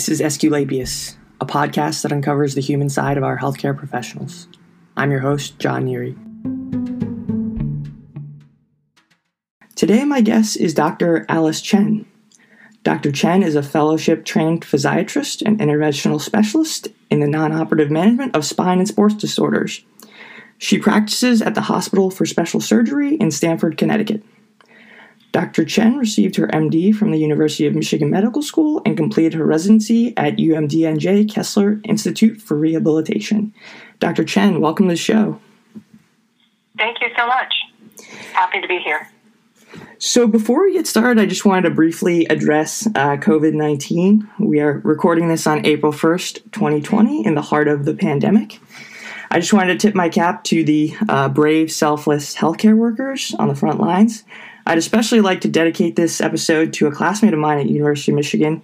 This is Esculapius, a podcast that uncovers the human side of our healthcare professionals. I'm your host, John Neary. Today, my guest is Dr. Alice Chen. Dr. Chen is a fellowship trained physiatrist and interventional specialist in the non operative management of spine and sports disorders. She practices at the Hospital for Special Surgery in Stamford, Connecticut. Dr. Chen received her MD from the University of Michigan Medical School and completed her residency at UMDNJ Kessler Institute for Rehabilitation. Dr. Chen, welcome to the show. Thank you so much. Happy to be here. So, before we get started, I just wanted to briefly address uh, COVID 19. We are recording this on April 1st, 2020, in the heart of the pandemic. I just wanted to tip my cap to the uh, brave, selfless healthcare workers on the front lines I'd especially like to dedicate this episode to a classmate of mine at University of Michigan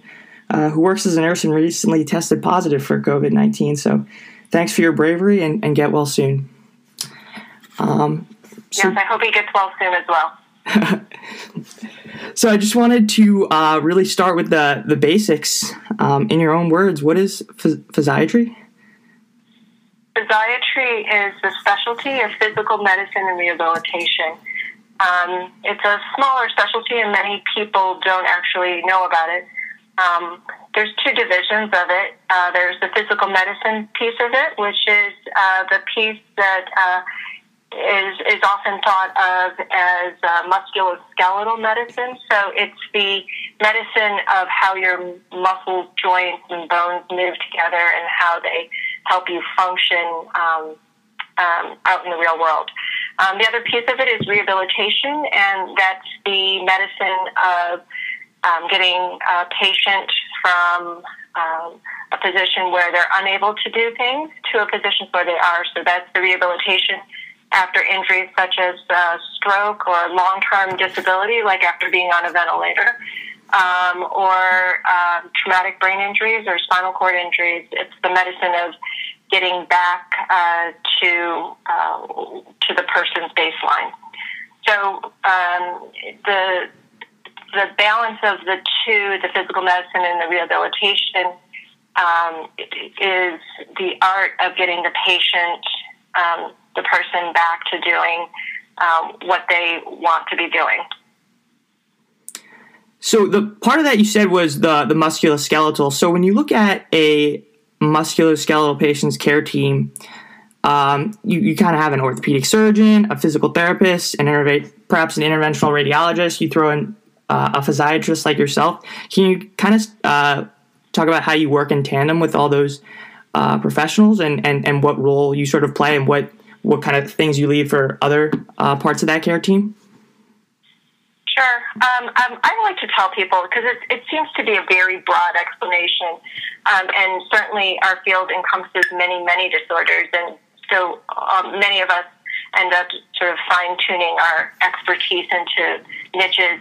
uh, who works as a nurse and recently tested positive for COVID 19. So thanks for your bravery and, and get well soon. Um, so, yes, I hope he gets well soon as well. so I just wanted to uh, really start with the, the basics. Um, in your own words, what is phys- physiatry? Physiatry is the specialty of physical medicine and rehabilitation. Um, it's a smaller specialty, and many people don't actually know about it. Um, there's two divisions of it. Uh, there's the physical medicine piece of it, which is uh, the piece that uh, is is often thought of as uh, musculoskeletal medicine. So it's the medicine of how your muscles, joints, and bones move together, and how they help you function um, um, out in the real world. Um, the other piece of it is rehabilitation, and that's the medicine of um, getting a patient from um, a position where they're unable to do things to a position where they are. So that's the rehabilitation after injuries such as uh, stroke or long term disability, like after being on a ventilator. Um, or um, traumatic brain injuries or spinal cord injuries. It's the medicine of getting back uh, to uh, to the person's baseline. So um, the the balance of the two, the physical medicine and the rehabilitation, um, is the art of getting the patient, um, the person back to doing um, what they want to be doing. So the part of that you said was the the musculoskeletal. So when you look at a musculoskeletal patients care team, um, you, you kind of have an orthopedic surgeon, a physical therapist, interve- perhaps an interventional radiologist. You throw in uh, a physiatrist like yourself. Can you kind of uh, talk about how you work in tandem with all those uh, professionals and, and, and what role you sort of play and what, what kind of things you leave for other uh, parts of that care team? Sure. Um, um, I like to tell people because it, it seems to be a very broad explanation, um, and certainly our field encompasses many, many disorders, and so um, many of us end up sort of fine tuning our expertise into niches.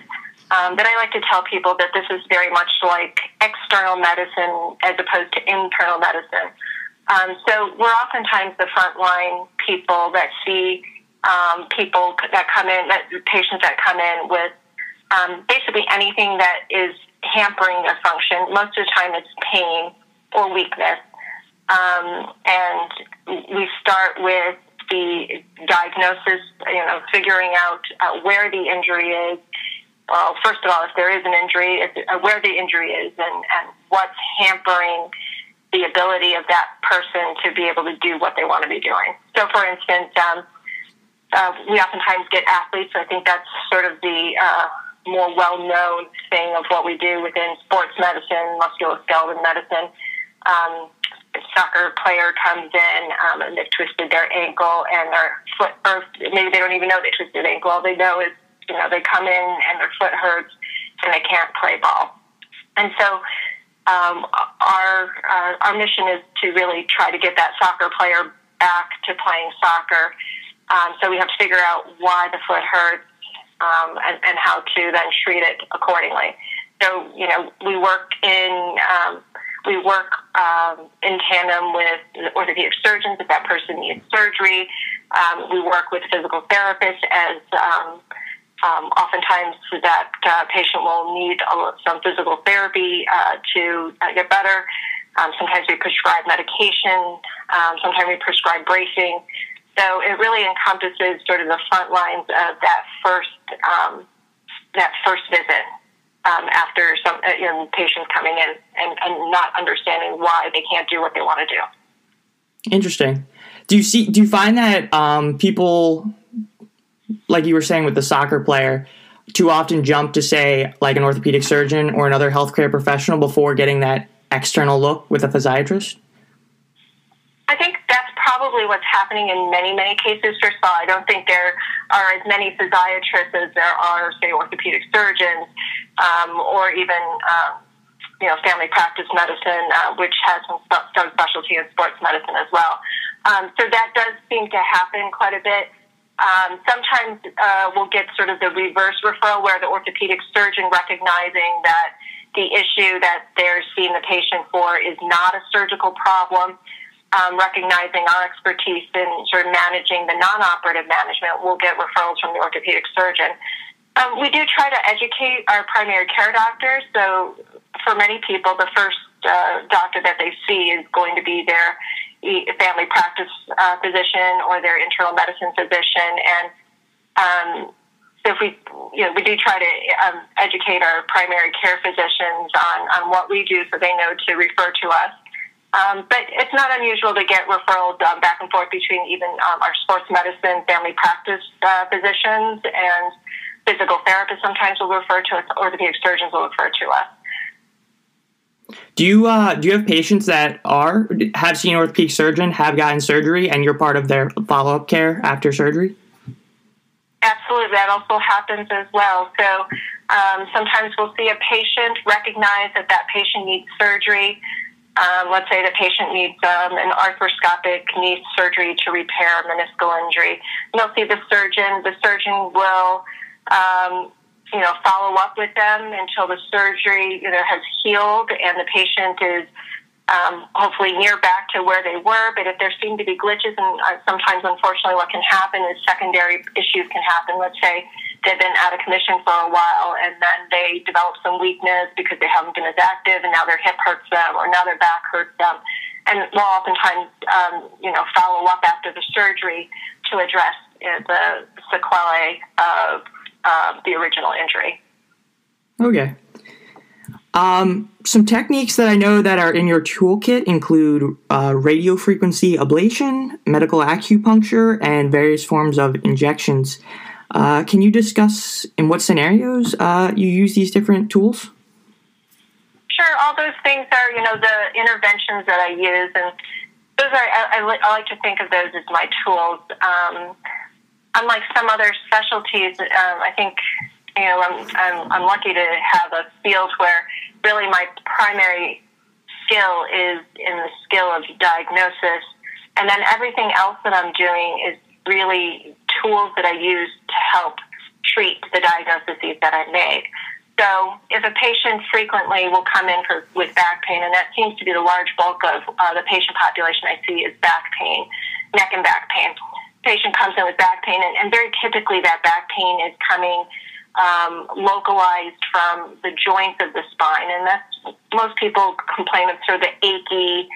Um, but I like to tell people that this is very much like external medicine as opposed to internal medicine. Um, so we're oftentimes the frontline people that see um, people that come in, that patients that come in with um, basically anything that is hampering their function. Most of the time, it's pain or weakness. Um, and we start with the diagnosis, you know, figuring out uh, where the injury is. Well, first of all, if there is an injury, if, uh, where the injury is, and, and what's hampering the ability of that person to be able to do what they want to be doing. So, for instance, um, uh, we oftentimes get athletes. I think that's sort of the uh, more well-known thing of what we do within sports medicine, musculoskeletal medicine. Um, a soccer player comes in um, and they've twisted their ankle and their foot, or maybe they don't even know they twisted their ankle. All they know is, you know, they come in and their foot hurts and they can't play ball. And so um, our uh, our mission is to really try to get that soccer player back to playing soccer. Um, so we have to figure out why the foot hurts, um, and, and how to then treat it accordingly. So, you know, we work in um, we work um, in tandem with orthopedic surgeons if that person needs surgery. Um, we work with physical therapists as um, um, oftentimes that uh, patient will need a, some physical therapy uh, to uh, get better. Um, sometimes we prescribe medication. Um, sometimes we prescribe bracing. So it really encompasses sort of the front lines of that first um, that first visit um, after some uh, you know, patients coming in and, and not understanding why they can't do what they want to do. Interesting. Do you see? Do you find that um, people, like you were saying with the soccer player, too often jump to say like an orthopedic surgeon or another healthcare professional before getting that external look with a physiatrist? I think that's probably what's happening in many, many cases. Of all, I don't think there are as many physiatrists as there are, say, orthopedic surgeons um, or even, um, you know, family practice medicine, uh, which has some, some specialty in sports medicine as well. Um, so that does seem to happen quite a bit. Um, sometimes uh, we'll get sort of the reverse referral where the orthopedic surgeon recognizing that the issue that they're seeing the patient for is not a surgical problem um, recognizing our expertise in sort of managing the non-operative management, we'll get referrals from the orthopedic surgeon. Um, we do try to educate our primary care doctors. So for many people, the first uh, doctor that they see is going to be their family practice uh, physician or their internal medicine physician. And um, so if we, you know, we do try to um, educate our primary care physicians on, on what we do so they know to refer to us. Um, but it's not unusual to get referrals um, back and forth between even um, our sports medicine, family practice uh, physicians, and physical therapists. Sometimes will refer to us, orthopedic surgeons will refer to us. Do you uh, do you have patients that are have seen an orthopedic surgeon, have gotten surgery, and you're part of their follow up care after surgery? Absolutely, that also happens as well. So um, sometimes we'll see a patient, recognize that that patient needs surgery. Um, let's say the patient needs um, an arthroscopic knee surgery to repair a meniscal injury. And they'll see the surgeon. The surgeon will, um, you know, follow up with them until the surgery either has healed and the patient is um, hopefully near back to where they were. But if there seem to be glitches, and uh, sometimes unfortunately what can happen is secondary issues can happen. Let's say they've been out of commission for a while and then they develop some weakness because they haven't been as active and now their hip hurts them or now their back hurts them. And we'll oftentimes, um, you know, follow up after the surgery to address uh, the sequelae of uh, the original injury. Okay. Um, some techniques that I know that are in your toolkit include uh, radio frequency ablation, medical acupuncture, and various forms of injections. Uh, can you discuss in what scenarios uh, you use these different tools? Sure. All those things are, you know, the interventions that I use, and those are. I, I, I like to think of those as my tools. Um, unlike some other specialties, um, I think you know I'm, I'm I'm lucky to have a field where really my primary skill is in the skill of diagnosis, and then everything else that I'm doing is really tools that I use to help treat the diagnoses that I made. So if a patient frequently will come in for, with back pain, and that seems to be the large bulk of uh, the patient population I see is back pain, neck and back pain. Patient comes in with back pain, and, and very typically that back pain is coming um, localized from the joints of the spine, and that's most people complain of sort of the achy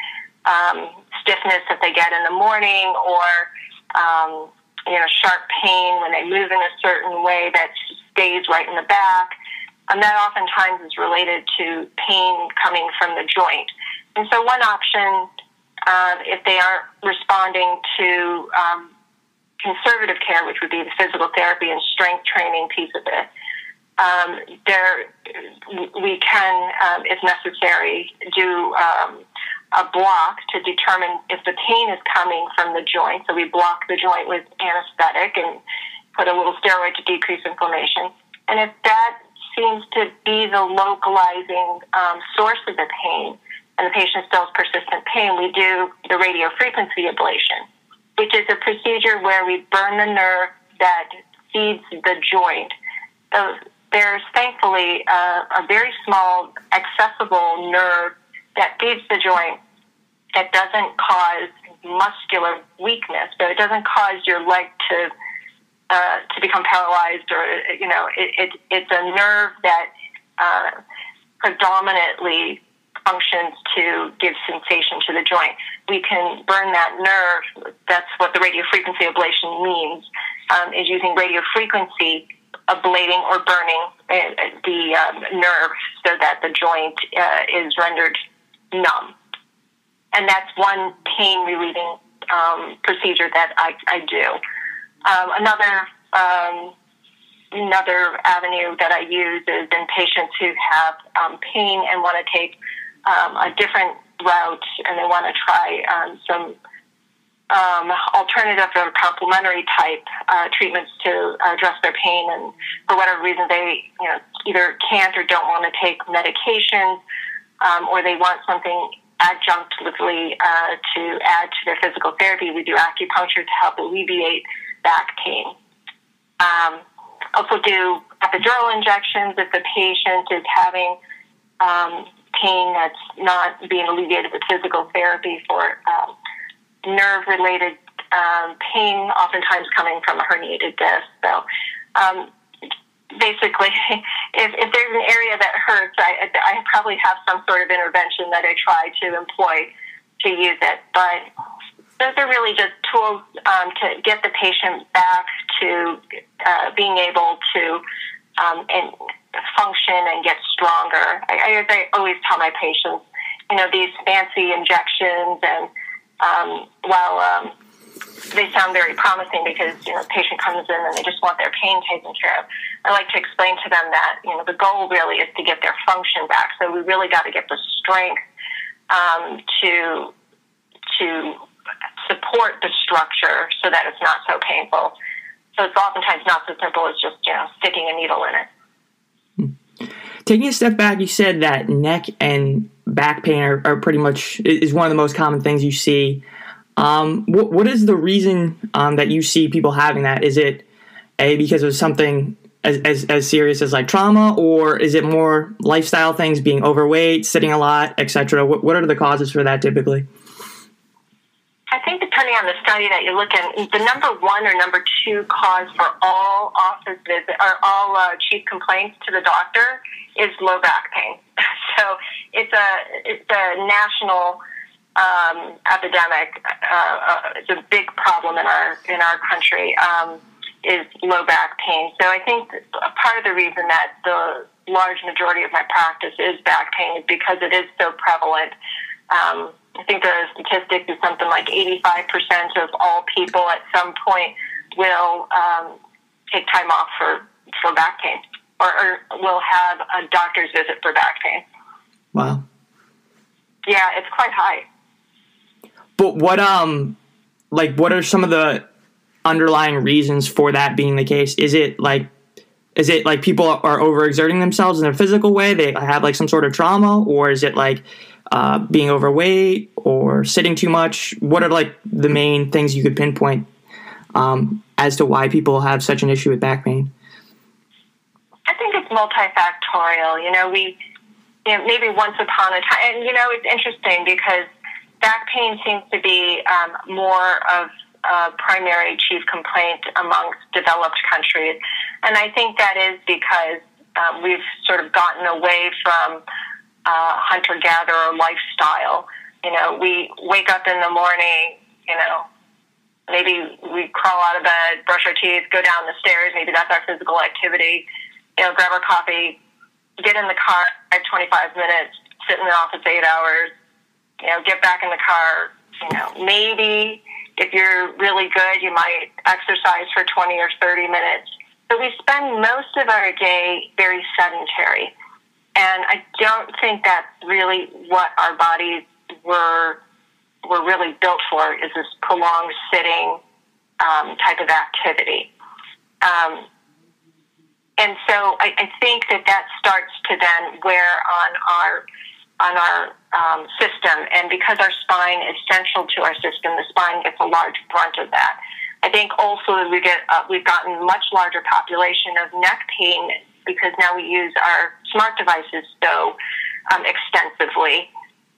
um, stiffness that they get in the morning, or um, you know, sharp pain when they move in a certain way that stays right in the back. And that oftentimes is related to pain coming from the joint. And so, one option, uh, if they aren't responding to um, conservative care, which would be the physical therapy and strength training piece of it, um, there we can, um, if necessary, do um, a block to determine if the pain is coming from the joint. So we block the joint with anesthetic and put a little steroid to decrease inflammation. And if that seems to be the localizing um, source of the pain, and the patient still has persistent pain, we do the radio frequency ablation, which is a procedure where we burn the nerve that feeds the joint. So there's thankfully a very small, accessible nerve that feeds the joint that doesn't cause muscular weakness, but it doesn't cause your leg to uh, to become paralyzed, or you know, it, it, it's a nerve that uh, predominantly functions to give sensation to the joint. We can burn that nerve. That's what the radiofrequency ablation means, um, is using radiofrequency ablating or burning uh, the um, nerve so that the joint uh, is rendered numb. And that's one pain relieving um, procedure that I, I do. Um, another um, another avenue that I use is in patients who have um, pain and want to take um, a different route and they want to try um, some um, alternative or complementary type uh, treatments to address their pain, and for whatever reason they you know either can't or don't want to take medications, um, or they want something adjunctively uh, to add to their physical therapy. We do acupuncture to help alleviate back pain. Um, also do epidural injections if the patient is having um, pain that's not being alleviated with physical therapy for um, nerve related um, pain, oftentimes coming from a herniated disc. So, um, basically, if, if there's an area that hurts, I, I probably have some sort of intervention that I try to employ to use it. But those are really just tools um, to get the patient back to uh, being able to um, and function and get stronger. I, I, always tell my patients, you know, these fancy injections and um, while um, they sound very promising because you know the patient comes in and they just want their pain taken care of. I like to explain to them that you know the goal really is to get their function back. So we really got to get the strength um, to to support the structure so that it's not so painful. So it's oftentimes not so simple as just you know sticking a needle in it. Taking a step back, you said that neck and back pain are, are pretty much is one of the most common things you see. Um, what, what is the reason um, that you see people having that? Is it a because of something as, as, as serious as like trauma, or is it more lifestyle things, being overweight, sitting a lot, etc.? What, what are the causes for that typically? I think depending on the study that you look at, the number one or number two cause for all office visits or all uh, chief complaints to the doctor is low back pain. So it's a it's a national um, epidemic. Uh, uh, it's a big problem in our in our country. Um, is low back pain. So I think a part of the reason that the large majority of my practice is back pain is because it is so prevalent. Um, I think the statistic is something like 85% of all people at some point will um, take time off for, for back pain or, or will have a doctor's visit for back pain. Wow. Yeah, it's quite high. But what um like what are some of the underlying reasons for that being the case? Is it like is it like people are overexerting themselves in a physical way? They have like some sort of trauma, or is it like uh, being overweight or sitting too much? What are like the main things you could pinpoint um, as to why people have such an issue with back pain? I think it's multifactorial. You know, we you know, maybe once upon a time, and you know, it's interesting because back pain seems to be um, more of a primary chief complaint amongst developed countries, and I think that is because um, we've sort of gotten away from uh, hunter gatherer lifestyle. You know, we wake up in the morning, you know, maybe we crawl out of bed, brush our teeth, go down the stairs, maybe that's our physical activity, you know, grab our coffee, get in the car, at 25 minutes, sit in the office eight hours, you know, get back in the car, you know, maybe if you're really good, you might exercise for 20 or 30 minutes. So we spend most of our day very sedentary. And I don't think that's really what our bodies were were really built for is this prolonged sitting um, type of activity. Um, and so I, I, think that that starts to then wear on our on our um, system, and because our spine is central to our system, the spine gets a large brunt of that. I think also we get uh, we've gotten much larger population of neck pain because now we use our smart devices so um, extensively.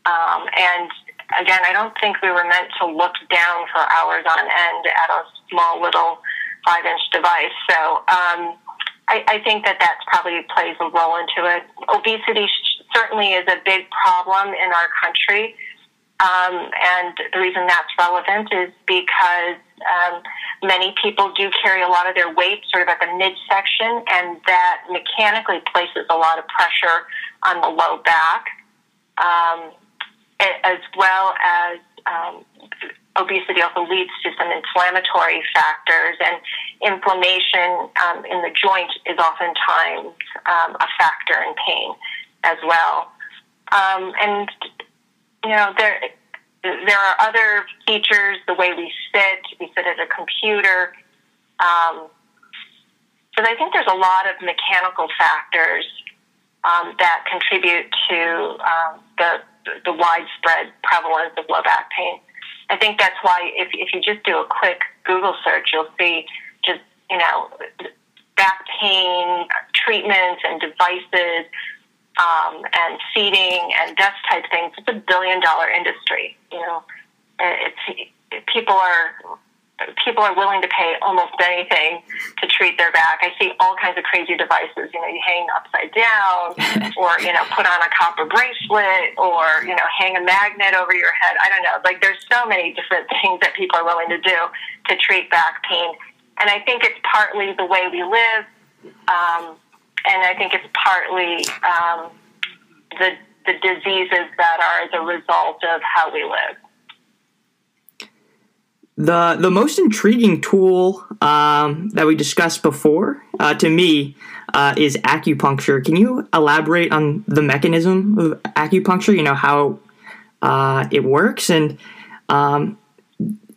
Um, and again, I don't think we were meant to look down for hours on end at a small little five inch device. So um, I, I think that that probably plays a role into it. Obesity certainly is a big problem in our country. Um, and the reason that's relevant is because um, many people do carry a lot of their weight sort of at the midsection, and that mechanically places a lot of pressure on the low back, um, as well as um, obesity also leads to some inflammatory factors, and inflammation um, in the joint is oftentimes um, a factor in pain as well. Um, and you know there there are other features, the way we sit, we sit at a computer. Um, but I think there's a lot of mechanical factors um, that contribute to um, the the widespread prevalence of low back pain. I think that's why if, if you just do a quick Google search, you'll see just, you know, back pain treatments and devices um, and seating and desk type things. It's a billion dollar industry. You know, it's people are people are willing to pay almost anything to treat their back. I see all kinds of crazy devices. You know, you hang upside down, or you know, put on a copper bracelet, or you know, hang a magnet over your head. I don't know. Like, there's so many different things that people are willing to do to treat back pain, and I think it's partly the way we live, um, and I think it's partly um, the the diseases that are the result of how we live. The the most intriguing tool um, that we discussed before, uh, to me, uh, is acupuncture. Can you elaborate on the mechanism of acupuncture? You know how uh, it works, and um,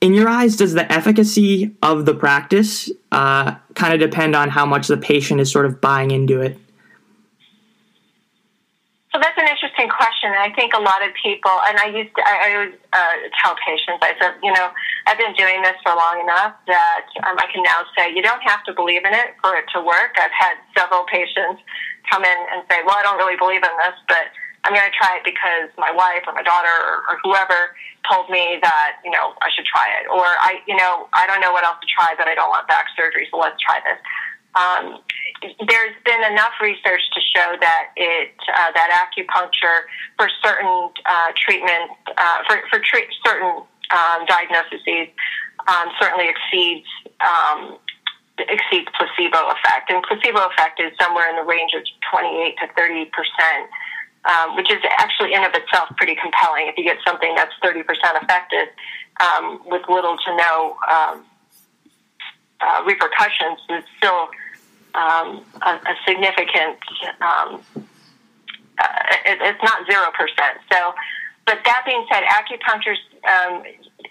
in your eyes, does the efficacy of the practice uh, kind of depend on how much the patient is sort of buying into it? So that's an interesting question. I think a lot of people, and I used to, I, I always uh, tell patients, I said, you know, I've been doing this for long enough that um, I can now say you don't have to believe in it for it to work. I've had several patients come in and say, well, I don't really believe in this, but I'm going to try it because my wife or my daughter or, or whoever told me that, you know, I should try it. Or I, you know, I don't know what else to try, but I don't want back surgery, so let's try this. Um, there's been enough research to show that it uh, that acupuncture for certain uh, treatments uh, for for treat, certain um, diagnoses um, certainly exceeds um, exceeds placebo effect, and placebo effect is somewhere in the range of 28 to 30 percent. Um, which is actually in of itself pretty compelling. If you get something that's 30% effective um, with little to no um, uh, repercussions, it's still um, a, a, significant. Um, uh, it, it's not zero percent. So, but that being said, acupuncture um,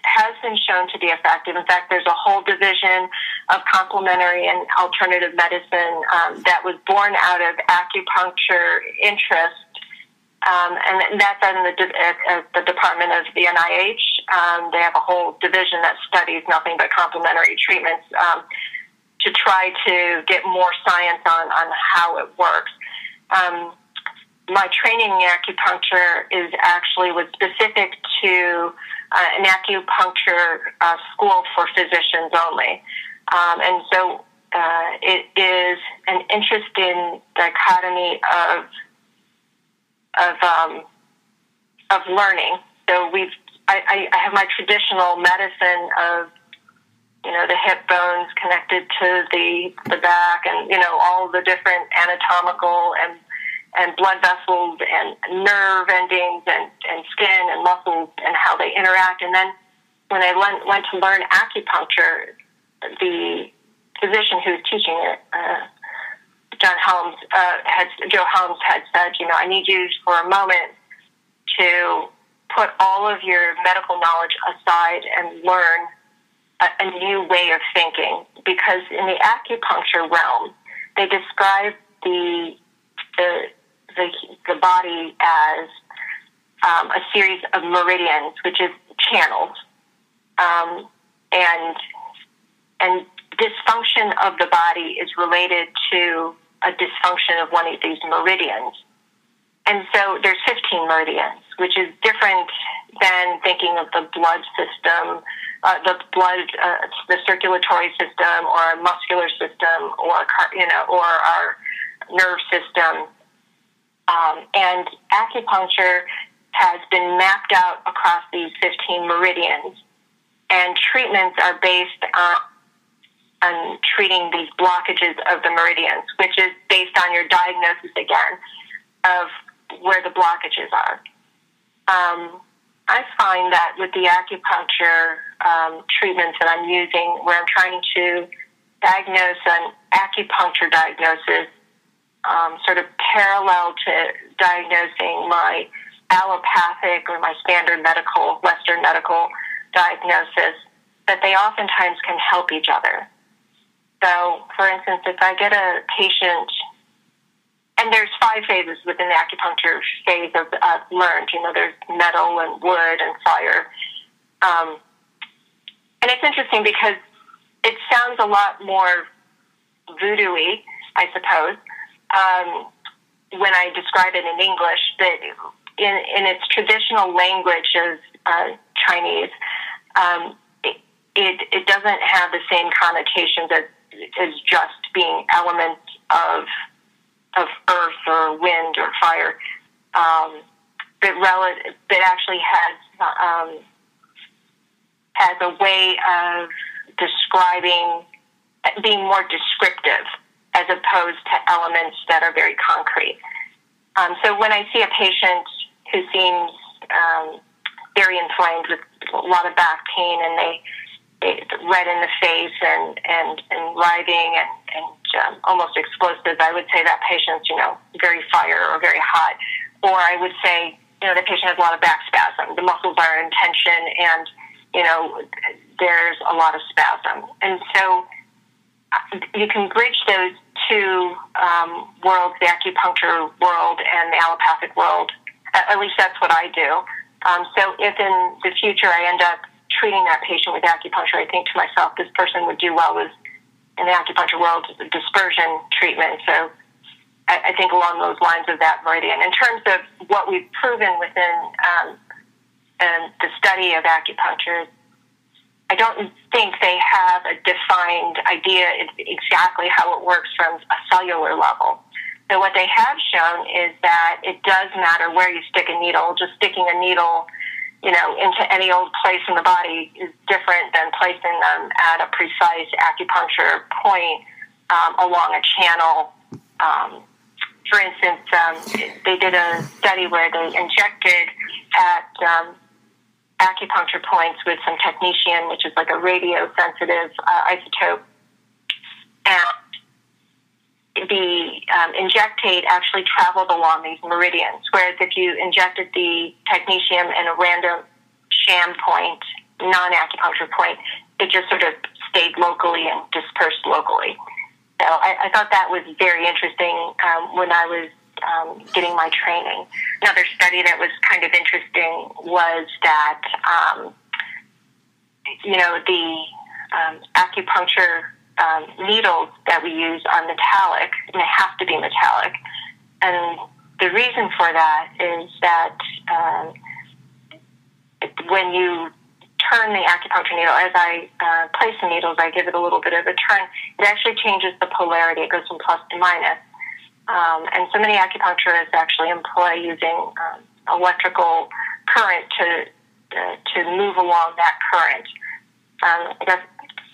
has been shown to be effective. In fact, there's a whole division of complementary and alternative medicine that was born out of acupuncture interest. Um, and that's in the, uh, the department of the NIH. Um, they have a whole division that studies nothing but complementary treatments. Um, to try to get more science on, on how it works. Um, my training in acupuncture is actually was specific to uh, an acupuncture uh, school for physicians only, um, and so uh, it is an interesting dichotomy of of um, of learning. So we've I, I have my traditional medicine of you know, the hip bones connected to the the back, and you know all the different anatomical and and blood vessels and nerve endings and and skin and muscles and how they interact. And then when I went, went to learn acupuncture, the physician who was teaching it, uh, John Helms, uh, had Joe Helms had said, you know, I need you for a moment to put all of your medical knowledge aside and learn a, a new way of thinking. Because in the acupuncture realm, they describe the the the, the body as um, a series of meridians, which is channels, um, and and dysfunction of the body is related to a dysfunction of one of these meridians. And so there's 15 meridians, which is different than thinking of the blood system uh, the blood, uh, the circulatory system, or our muscular system, or you know, or our nerve system. Um, and acupuncture has been mapped out across these 15 meridians, and treatments are based on on treating these blockages of the meridians, which is based on your diagnosis again of where the blockages are. Um, I find that with the acupuncture um, treatments that I'm using, where I'm trying to diagnose an acupuncture diagnosis, um, sort of parallel to diagnosing my allopathic or my standard medical, Western medical diagnosis, that they oftentimes can help each other. So, for instance, if I get a patient and there's five phases within the acupuncture phase of uh, learned. You know, there's metal and wood and fire. Um, and it's interesting because it sounds a lot more voodoo I suppose, um, when I describe it in English. but in, in its traditional language as uh, Chinese, um, it, it, it doesn't have the same connotations as, as just being elements of of earth or wind or fire um, that rel- that actually has um, has a way of describing being more descriptive as opposed to elements that are very concrete. Um, so when I see a patient who seems um, very inflamed with a lot of back pain and they red in the face and and and writhing and, and um, almost explosive. I would say that patient's you know very fire or very hot, or I would say you know the patient has a lot of back spasm. The muscles are in tension, and you know there's a lot of spasm, and so uh, you can bridge those two um, worlds, the acupuncture world and the allopathic world. At least that's what I do. Um, so if in the future I end up treating that patient with acupuncture, I think to myself, this person would do well with in the acupuncture world dispersion treatment. So I, I think along those lines of that meridian. In terms of what we've proven within um, and the study of acupuncture, I don't think they have a defined idea exactly how it works from a cellular level. So what they have shown is that it does matter where you stick a needle. Just sticking a needle you know, into any old place in the body is different than placing them at a precise acupuncture point um, along a channel. Um, for instance, um, they did a study where they injected at um, acupuncture points with some technetium, which is like a radio sensitive uh, isotope. And the um, injectate actually traveled along these meridians, whereas if you injected the technetium in a random sham point, non acupuncture point, it just sort of stayed locally and dispersed locally. So I, I thought that was very interesting um, when I was um, getting my training. Another study that was kind of interesting was that, um, you know, the um, acupuncture um, needles that we use are metallic, and they have to be metallic. And the reason for that is that um, when you turn the acupuncture needle, as I uh, place the needles, I give it a little bit of a turn. It actually changes the polarity. It goes from plus to minus. Um, and so many acupuncturists actually employ using um, electrical current to uh, to move along that current. Um, guess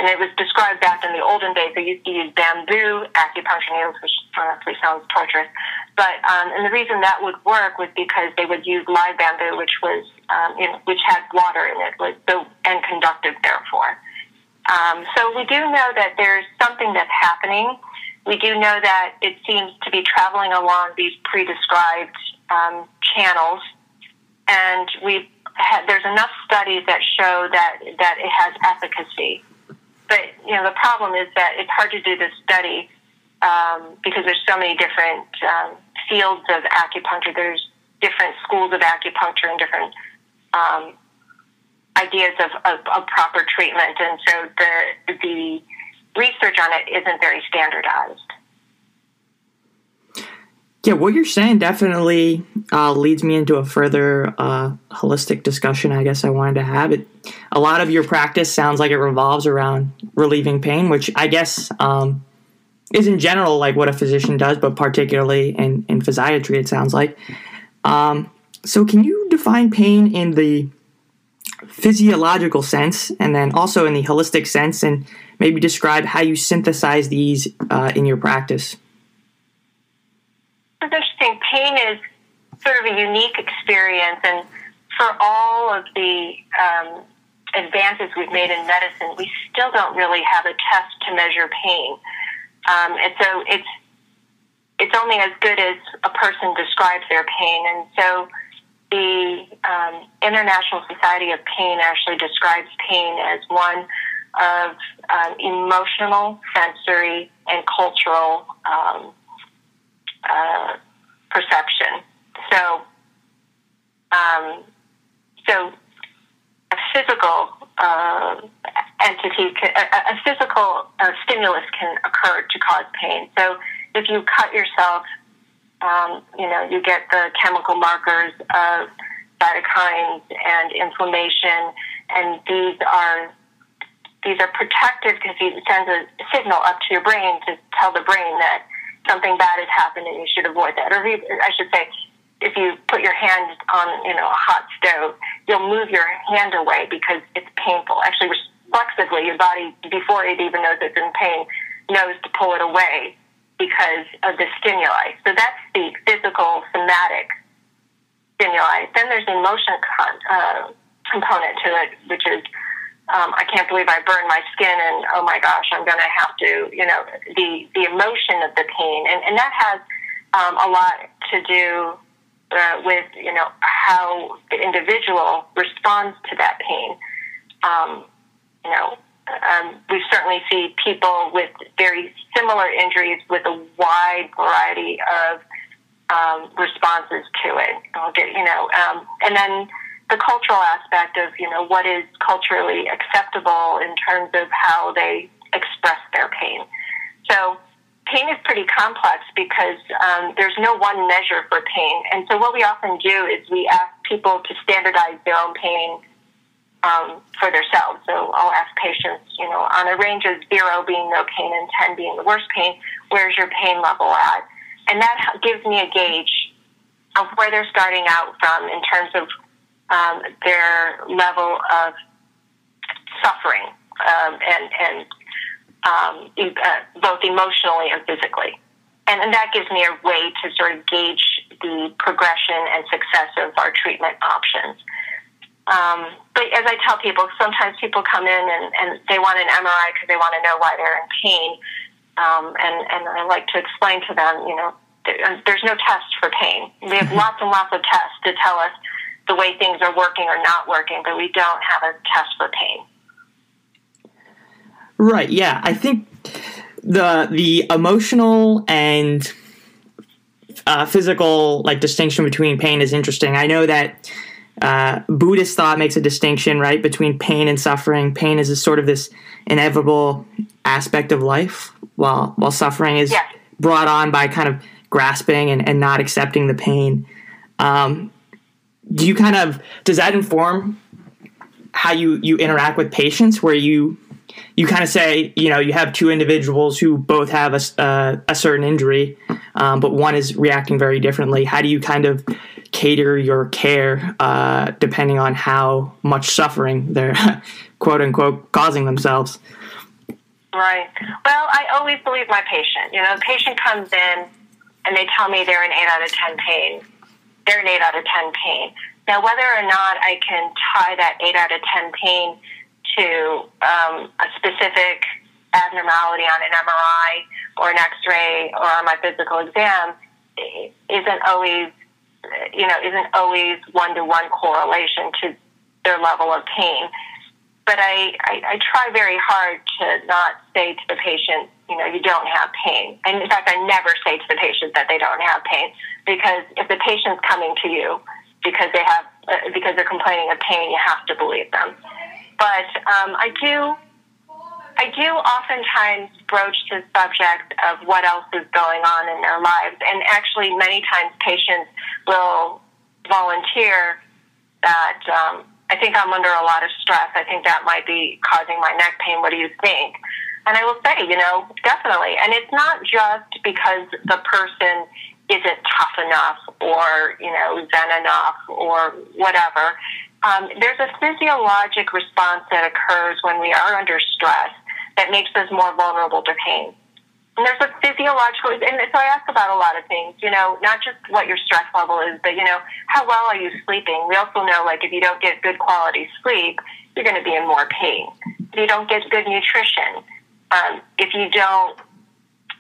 and it was described back in the olden days. They used to use bamboo acupuncture needles, which honestly sounds torturous. But um, and the reason that would work was because they would use live bamboo, which was um, which had water in it, was so and conductive, therefore. Um, so we do know that there's something that's happening. We do know that it seems to be traveling along these pre-described um, channels, and we there's enough studies that show that that it has efficacy. But you know, the problem is that it's hard to do this study um, because there's so many different um, fields of acupuncture. There's different schools of acupuncture and different um, ideas of, of, of, proper treatment, and so the the research on it isn't very standardized. Yeah, what you're saying definitely uh, leads me into a further uh, holistic discussion. I guess I wanted to have it. A lot of your practice sounds like it revolves around relieving pain, which I guess um, is in general like what a physician does, but particularly in, in physiatry, it sounds like. Um, so, can you define pain in the physiological sense and then also in the holistic sense, and maybe describe how you synthesize these uh, in your practice? It's interesting. Pain is sort of a unique experience, and for all of the um, advances we've made in medicine, we still don't really have a test to measure pain. Um, and so it's it's only as good as a person describes their pain. And so the um, International Society of Pain actually describes pain as one of um, emotional, sensory, and cultural um, uh, perception. So, um, so uh, entity, a, a physical uh, stimulus can occur to cause pain. So, if you cut yourself, um, you know you get the chemical markers of cytokines and inflammation, and these are these are protective because it sends a signal up to your brain to tell the brain that something bad has happened and you should avoid that. Or I should say, if you put your hand on, you know, a hot stove, you'll move your hand away because it's painful. Actually, reflexively, your body, before it even knows it's in pain, knows to pull it away because of the stimuli. So that's the physical, somatic stimuli. Then there's the emotion con- uh, component to it, which is um, I can't believe I burned my skin, and oh my gosh, I'm going to have to, you know, the the emotion of the pain, and and that has um, a lot to do uh, with you know how the individual responds to that pain. Um, you know, um, we certainly see people with very similar injuries with a wide variety of um, responses to it. I'll get, you know, um, and then the cultural aspect of you know what is culturally acceptable in terms of how they express their pain. So pain is pretty complex because um, there's no one measure for pain, and so what we often do is we ask people to standardize their own pain um, for themselves. So I'll ask patients, you know, on a range of zero being no pain and ten being the worst pain, where's your pain level at? And that gives me a gauge of where they're starting out from in terms of um, their level of suffering um, and, and um, uh, both emotionally and physically. And, and that gives me a way to sort of gauge the progression and success of our treatment options. Um, but as I tell people, sometimes people come in and, and they want an MRI because they want to know why they're in pain. Um, and, and I like to explain to them, you know, there's no test for pain. We have lots and lots of tests to tell us the way things are working or not working, but we don't have a test for pain. Right. Yeah. I think the the emotional and uh, physical like distinction between pain is interesting. I know that uh, Buddhist thought makes a distinction right between pain and suffering. Pain is a sort of this inevitable aspect of life, while while suffering is yeah. brought on by kind of grasping and, and not accepting the pain. Um, do you kind of does that inform how you you interact with patients where you you kind of say you know you have two individuals who both have a, uh, a certain injury um, but one is reacting very differently. How do you kind of cater your care uh, depending on how much suffering they're quote unquote causing themselves? Right. Well i always believe my patient. You know the patient comes in and they tell me they're an 8 out of 10 pain. They're an 8 out of 10 pain. Now, whether or not I can tie that 8 out of 10 pain to um, a specific abnormality on an MRI or an X-ray or on my physical exam isn't always, you know, isn't always one-to-one correlation to their level of pain. But I, I, I try very hard to not say to the patient, you know, you don't have pain. And in fact, I never say to the patient that they don't have pain because if the patient's coming to you because they have uh, because they're complaining of pain, you have to believe them. But um, I do I do oftentimes broach the subject of what else is going on in their lives. And actually, many times patients will volunteer that um, I think I'm under a lot of stress. I think that might be causing my neck pain. What do you think? And I will say, you know, definitely. And it's not just because the person isn't tough enough or, you know, zen enough or whatever. Um, there's a physiologic response that occurs when we are under stress that makes us more vulnerable to pain. And there's a physiological, and so I ask about a lot of things, you know, not just what your stress level is, but, you know, how well are you sleeping? We also know, like, if you don't get good quality sleep, you're going to be in more pain. If you don't get good nutrition, um, if you don't,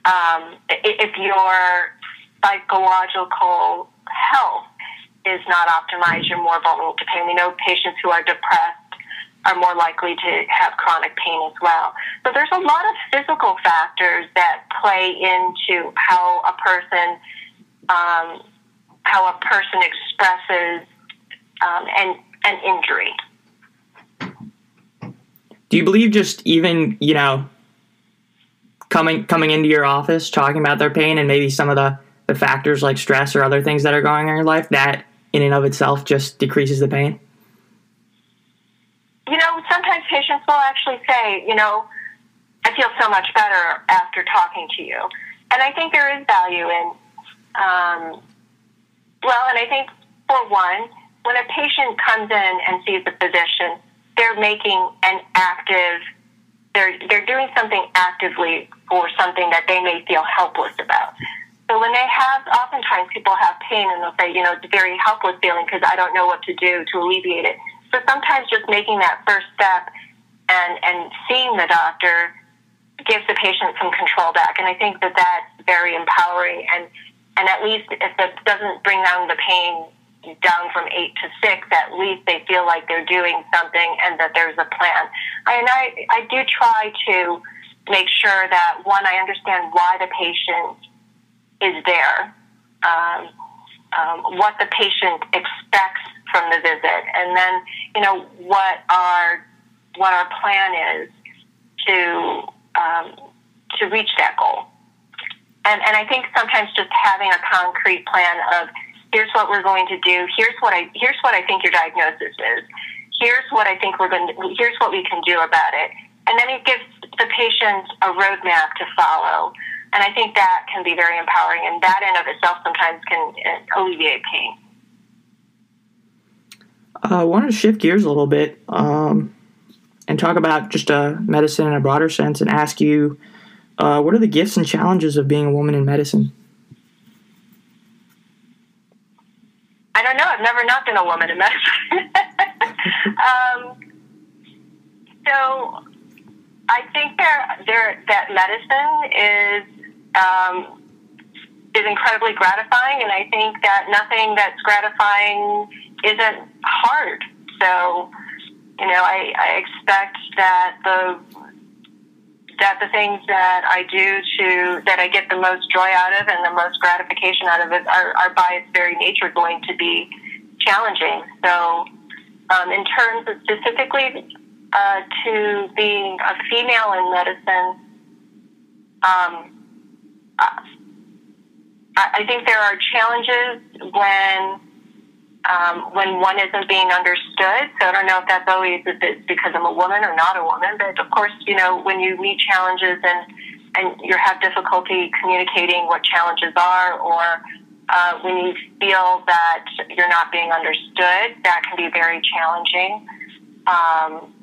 um, if your psychological health is not optimized, you're more vulnerable to pain. We know patients who are depressed are more likely to have chronic pain as well. So there's a lot of physical factors that play into how a person um, how a person expresses um, an an injury. Do you believe just even you know coming coming into your office talking about their pain and maybe some of the the factors like stress or other things that are going on in your life that in and of itself just decreases the pain? you know, sometimes patients will actually say, you know, I feel so much better after talking to you. And I think there is value in, um, well, and I think for one, when a patient comes in and sees a physician, they're making an active, they're, they're doing something actively for something that they may feel helpless about. So when they have, oftentimes people have pain and they'll say, you know, it's a very helpless feeling because I don't know what to do to alleviate it. So sometimes just making that first step and, and seeing the doctor gives the patient some control back. And I think that that's very empowering. And, and at least if it doesn't bring down the pain down from eight to six, at least they feel like they're doing something and that there's a plan. And I, I do try to make sure that one, I understand why the patient is there, um, um, what the patient expects from the visit, and then you know what our what our plan is to um, to reach that goal. And and I think sometimes just having a concrete plan of here's what we're going to do, here's what I here's what I think your diagnosis is, here's what I think we're going to here's what we can do about it, and then it gives the patient a roadmap to follow. And I think that can be very empowering, and that in of itself sometimes can uh, alleviate pain. I wanted to shift gears a little bit um, and talk about just uh, medicine in a broader sense and ask you uh, what are the gifts and challenges of being a woman in medicine? I don't know. I've never not been a woman in medicine. um, so I think there, there that medicine is um, is incredibly gratifying, and I think that nothing that's gratifying isn't hard. So, you know, I, I expect that the that the things that I do to that I get the most joy out of and the most gratification out of it are, are by its very nature going to be challenging. So, um, in terms of specifically uh, to being a female in medicine, um, I, think there are challenges when um, when one isn't being understood. So I don't know if that's always because I'm a woman or not a woman, but of course, you know, when you meet challenges and and you have difficulty communicating what challenges are, or uh, when you feel that you're not being understood, that can be very challenging. Um,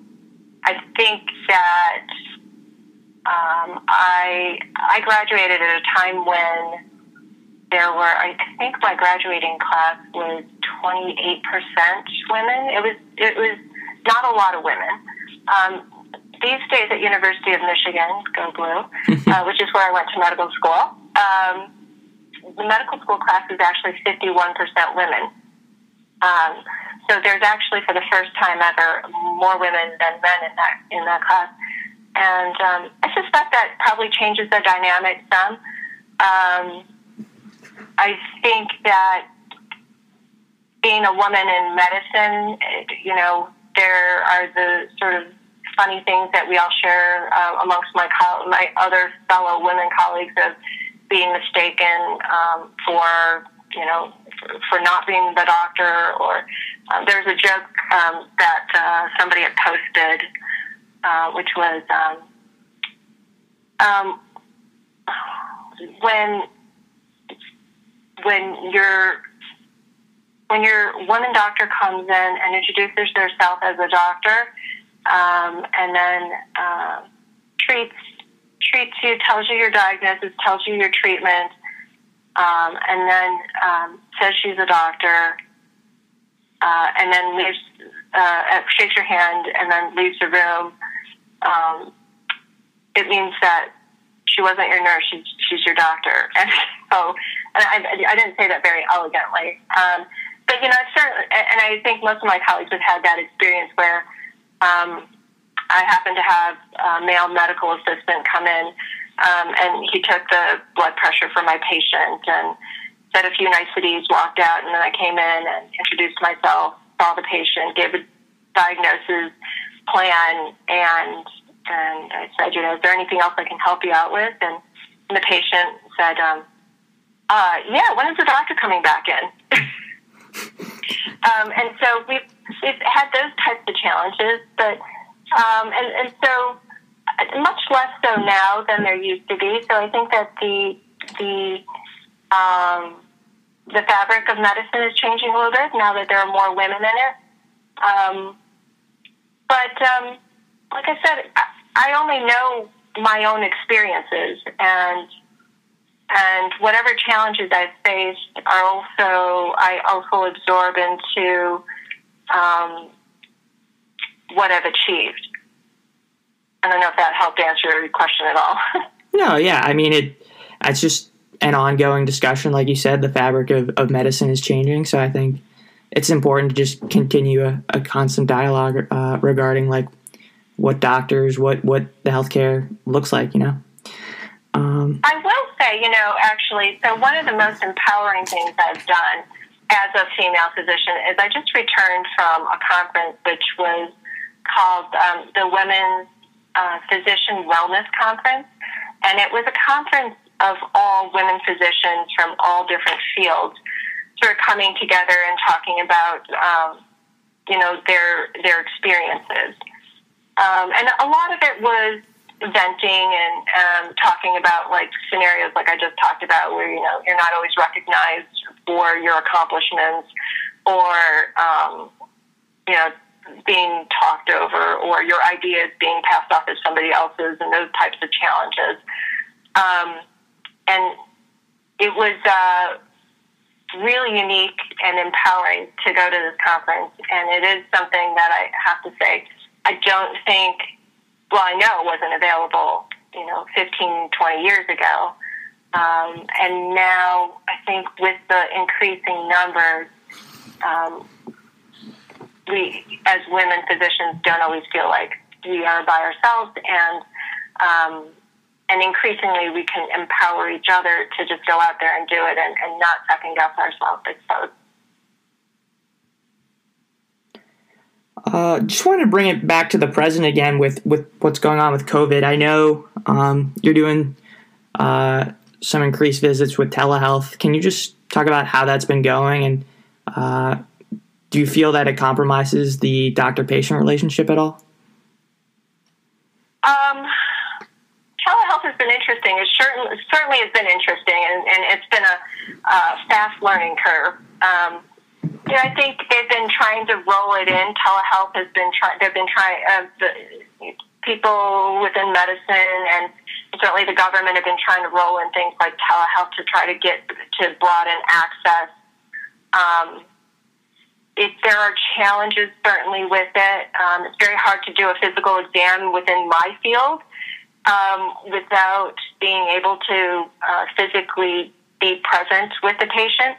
I think that um, I I graduated at a time when there were, I think my graduating class was 28% women. It was, it was not a lot of women. Um, these days at University of Michigan, go blue, uh, which is where I went to medical school, um, the medical school class is actually 51% women. Um, so there's actually, for the first time ever, more women than men in that in that class, and um, I suspect that probably changes the dynamic some. Um, I think that being a woman in medicine, you know, there are the sort of funny things that we all share uh, amongst my co- my other fellow women colleagues of being mistaken um, for you know for, for not being the doctor or uh, there's a joke um, that uh, somebody had posted uh, which was um, um, when when your when your woman doctor comes in and introduces herself as a doctor, um, and then uh, treats treats you, tells you your diagnosis, tells you your treatment, um, and then um, says she's a doctor, uh, and then leaves, uh, shakes your hand, and then leaves the room. Um, it means that she wasn't your nurse; she's, she's your doctor. And so, and I, I didn't say that very elegantly, um, but you know, certainly, and I think most of my colleagues have had that experience where. Um, I happened to have a male medical assistant come in, um, and he took the blood pressure for my patient and said a few niceties, walked out, and then I came in and introduced myself, saw the patient, gave a diagnosis plan, and and I said, you know, is there anything else I can help you out with? And, the patient said, um, uh, yeah, when is the doctor coming back in? um, and so we've, we've had those types of challenges, but um, and, and so uh, much less so now than there used to be. So I think that the the um, the fabric of medicine is changing a little bit now that there are more women in it. Um, but um, like I said, I only know my own experiences and and whatever challenges I've faced are also I also absorb into um, what I've achieved. I don't know if that helped answer your question at all. no, yeah, I mean it. It's just an ongoing discussion, like you said. The fabric of, of medicine is changing, so I think it's important to just continue a, a constant dialogue uh, regarding like what doctors, what what the healthcare looks like. You know. Um, I will say, you know, actually, so one of the most empowering things I've done as a female physician is I just returned from a conference which was called um, the Women's uh, Physician Wellness Conference, and it was a conference of all women physicians from all different fields, sort of coming together and talking about, um, you know, their their experiences, um, and a lot of it was venting and um, talking about like scenarios like I just talked about, where you know you're not always recognized for your accomplishments, or um, you know being talked over or your ideas being passed off as somebody else's and those types of challenges. Um, and it was uh, really unique and empowering to go to this conference. And it is something that I have to say, I don't think, well, I know it wasn't available, you know, 15, 20 years ago. Um, and now I think with the increasing numbers, um, we, as women physicians, don't always feel like we are by ourselves, and um, and increasingly we can empower each other to just go out there and do it, and, and not second guess ourselves. So. Uh, just wanted to bring it back to the present again with, with what's going on with COVID. I know um, you're doing uh, some increased visits with telehealth. Can you just talk about how that's been going and uh, do you feel that it compromises the doctor patient relationship at all? Um, telehealth has been interesting. It certainly, certainly has been interesting, and, and it's been a uh, fast learning curve. Um, you know, I think they've been trying to roll it in. Telehealth has been trying. They've been trying. Uh, the people within medicine and certainly the government have been trying to roll in things like telehealth to try to get to broaden access. Um, it, there are challenges certainly with it. Um, it's very hard to do a physical exam within my field um, without being able to uh, physically be present with the patient.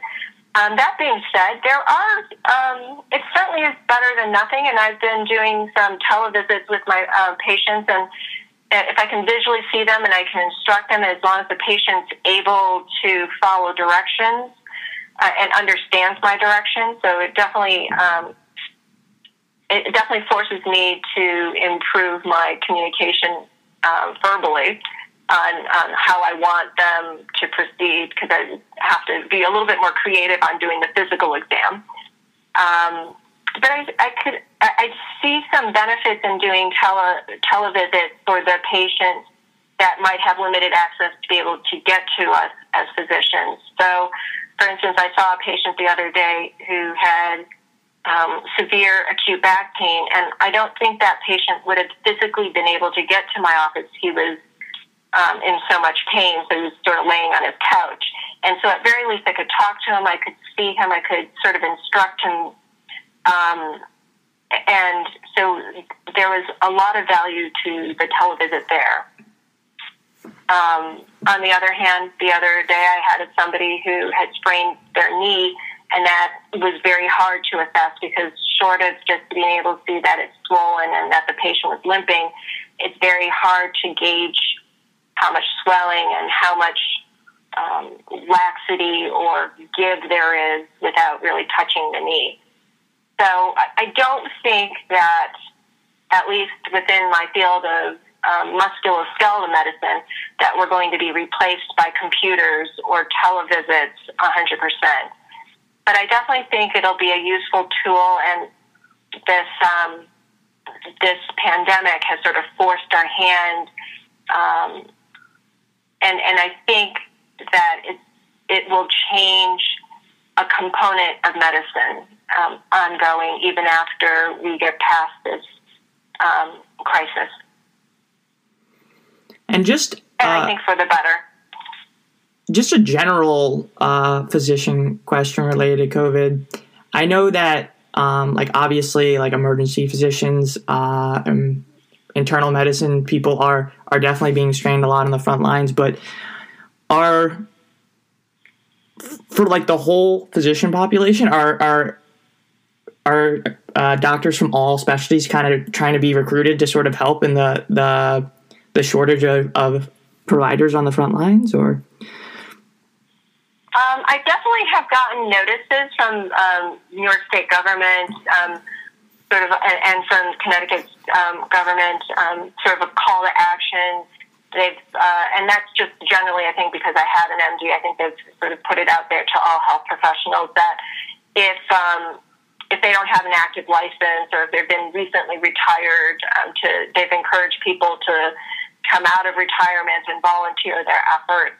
Um, that being said, there are, um, it certainly is better than nothing, and I've been doing some televisits with my uh, patients, and if I can visually see them and I can instruct them as long as the patient's able to follow directions, uh, and understands my direction. So it definitely um, it definitely forces me to improve my communication uh, verbally on, on how I want them to proceed because I have to be a little bit more creative on doing the physical exam. Um, but I, I could I, see some benefits in doing tele televisits for the patients that might have limited access to be able to get to us as physicians. So, for instance, I saw a patient the other day who had um, severe acute back pain, and I don't think that patient would have physically been able to get to my office. He was um, in so much pain, so he was sort of laying on his couch. And so, at very least, I could talk to him, I could see him, I could sort of instruct him. Um, and so, there was a lot of value to the televisit there. Um, on the other hand, the other day I had somebody who had sprained their knee, and that was very hard to assess because short of just being able to see that it's swollen and that the patient was limping, it's very hard to gauge how much swelling and how much um, laxity or give there is without really touching the knee. So I don't think that, at least within my field of um, musculoskeletal medicine that we're going to be replaced by computers or televisits 100%. But I definitely think it'll be a useful tool, and this um, this pandemic has sort of forced our hand, um, and and I think that it it will change a component of medicine um, ongoing even after we get past this um, crisis. And just and I uh, think for the better. Just a general uh, physician question related to COVID. I know that, um, like, obviously, like emergency physicians, uh, and internal medicine people are are definitely being strained a lot on the front lines, but are for like the whole physician population are are are uh, doctors from all specialties kind of trying to be recruited to sort of help in the the the shortage of, of providers on the front lines, or? Um, I definitely have gotten notices from um, New York State government, um, sort of, and, and from Connecticut um, government, um, sort of a call to action. They've, uh, and that's just generally, I think, because I had an MD. I think they've sort of put it out there to all health professionals that if um, if they don't have an active license or if they've been recently retired, um, to they've encouraged people to come out of retirement and volunteer their efforts.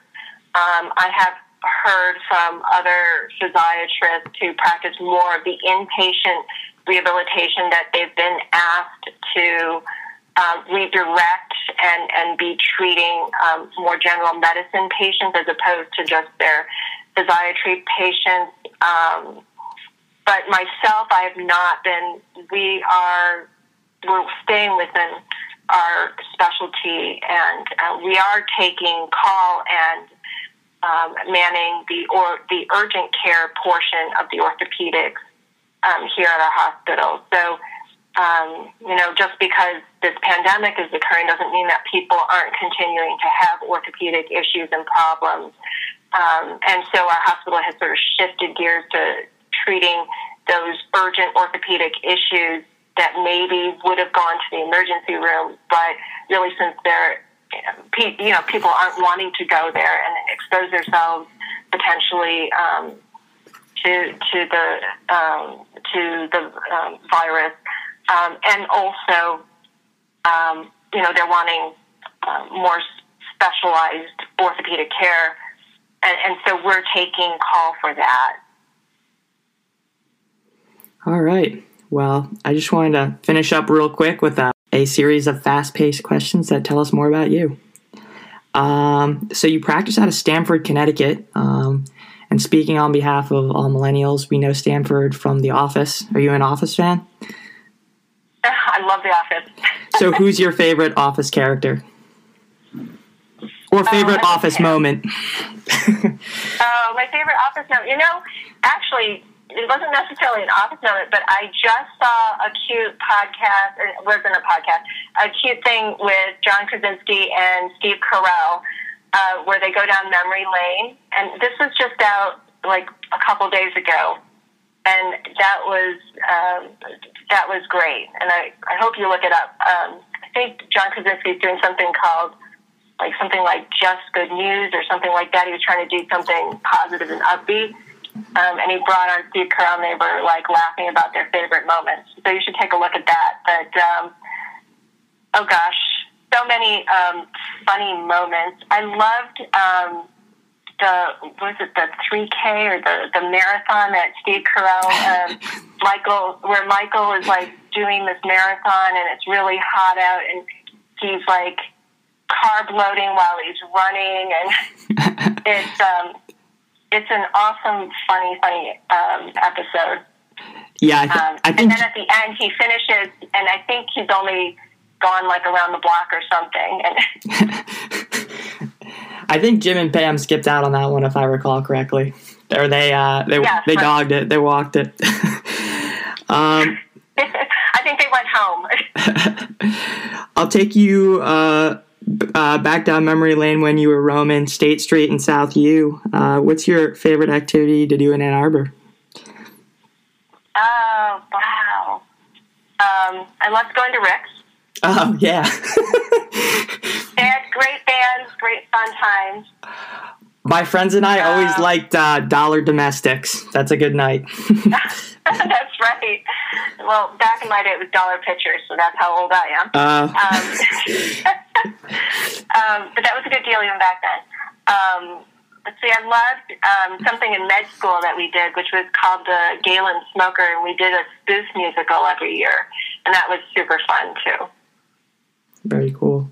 Um, I have heard from other physiatrists who practice more of the inpatient rehabilitation that they've been asked to um, redirect and, and be treating um, more general medicine patients as opposed to just their physiatry patients. Um, but myself, I have not been. We are we're staying within our specialty, and uh, we are taking call and um, manning the or the urgent care portion of the orthopedics um, here at our hospital. So, um, you know, just because this pandemic is occurring doesn't mean that people aren't continuing to have orthopedic issues and problems. Um, and so our hospital has sort of shifted gears to treating those urgent orthopedic issues that maybe would have gone to the emergency room, but really since they're you know people aren't wanting to go there and expose themselves potentially um, to to the um, to the um, virus, um, and also um, you know they're wanting uh, more specialized orthopedic care, and, and so we're taking call for that. All right. Well, I just wanted to finish up real quick with a, a series of fast paced questions that tell us more about you. Um, so, you practice out of Stamford, Connecticut. Um, and speaking on behalf of all millennials, we know Stamford from The Office. Are you an Office fan? I love The Office. so, who's your favorite Office character? Or favorite uh, Office moment? oh, my favorite Office moment. You know, actually, it wasn't necessarily an office moment, but I just saw a cute podcast, or it wasn't a podcast, a cute thing with John Krasinski and Steve Carell, uh, where they go down memory lane. And this was just out like a couple days ago. and that was um, that was great. And I, I hope you look it up. Um, I think John Krasinski is doing something called like something like just good news or something like that. He was trying to do something positive and upbeat. Um, and he brought on Steve Carell and they were like laughing about their favorite moments. So you should take a look at that. But um, oh gosh, so many um, funny moments. I loved um, the was it the three K or the the marathon that Steve Carell um, Michael where Michael is like doing this marathon and it's really hot out and he's like carb loading while he's running and it's um it's an awesome funny funny um, episode. Yeah, I, th- Um, I and then at the end, he finishes, and I think he's only gone like around the block or something. And I think Jim and Pam skipped out on that one, if I recall correctly, or they uh, they they right. dogged it, they walked it. um, I think they went home. I'll take you uh, uh, back down memory lane when you were roaming State Street and South U. Uh, what's your favorite activity to do in Ann Arbor? Oh wow! Um, I loved going to Rick's. Oh yeah, They had great bands, great fun times. My friends and I always liked uh, Dollar Domestics. That's a good night. that's right. Well, back in my day, it was dollar pitchers, so that's how old I am. uh, Um, um, but that was a good deal even back then. Um, let's see, I loved um, something in med school that we did, which was called the Galens Smoker, and we did a spoof musical every year, and that was super fun too. very cool.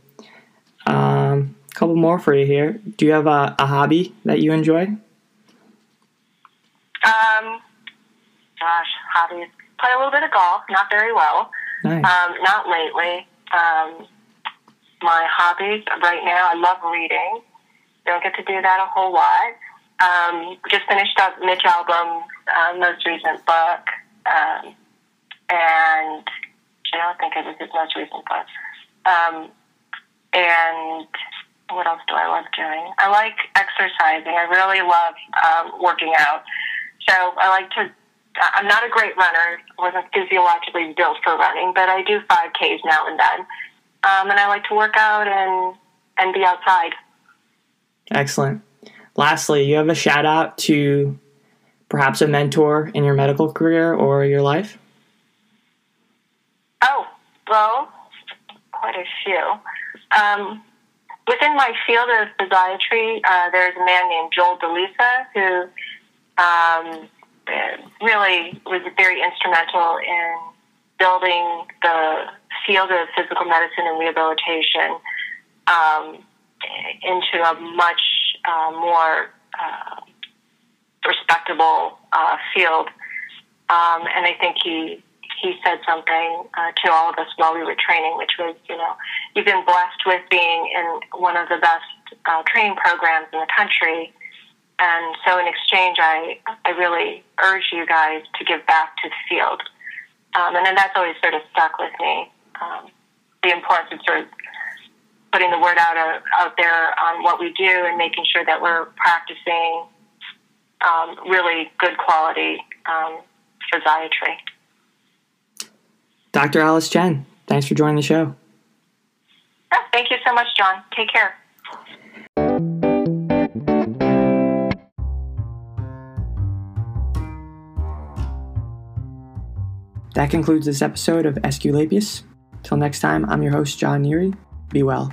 Um, couple more for you here. Do you have a, a hobby that you enjoy? Um, gosh, hobbies. Play a little bit of golf, not very well. Nice. Um, not lately. Um, my hobbies right now, I love reading. Don't get to do that a whole lot. Um, just finished up Mitch Albom's uh, most recent book, um, and I don't think it was his most recent book. Um, and what else do I love doing? I like exercising. I really love um, working out. So I like to. I'm not a great runner. I wasn't physiologically built for running, but I do 5Ks now and then. Um, and I like to work out and and be outside. Excellent. Lastly, you have a shout out to perhaps a mentor in your medical career or your life? Oh, well, quite a few. Um, within my field of physiatry, uh, there's a man named Joel DeLisa who um, really was very instrumental in building the field of physical medicine and rehabilitation um, into a much uh, more uh, respectable uh, field. Um, and I think he he said something uh, to all of us while we were training, which was, you know, you've been blessed with being in one of the best uh, training programs in the country. And so in exchange, I, I really urge you guys to give back to the field. Um, and then that's always sort of stuck with me. Um, the importance of sort of putting the word out, uh, out there on what we do and making sure that we're practicing um, really good quality um, physiatry. Dr. Alice Chen, thanks for joining the show. Thank you so much, John. Take care. That concludes this episode of Esculapius. Till next time, I'm your host, John Neary. Be well.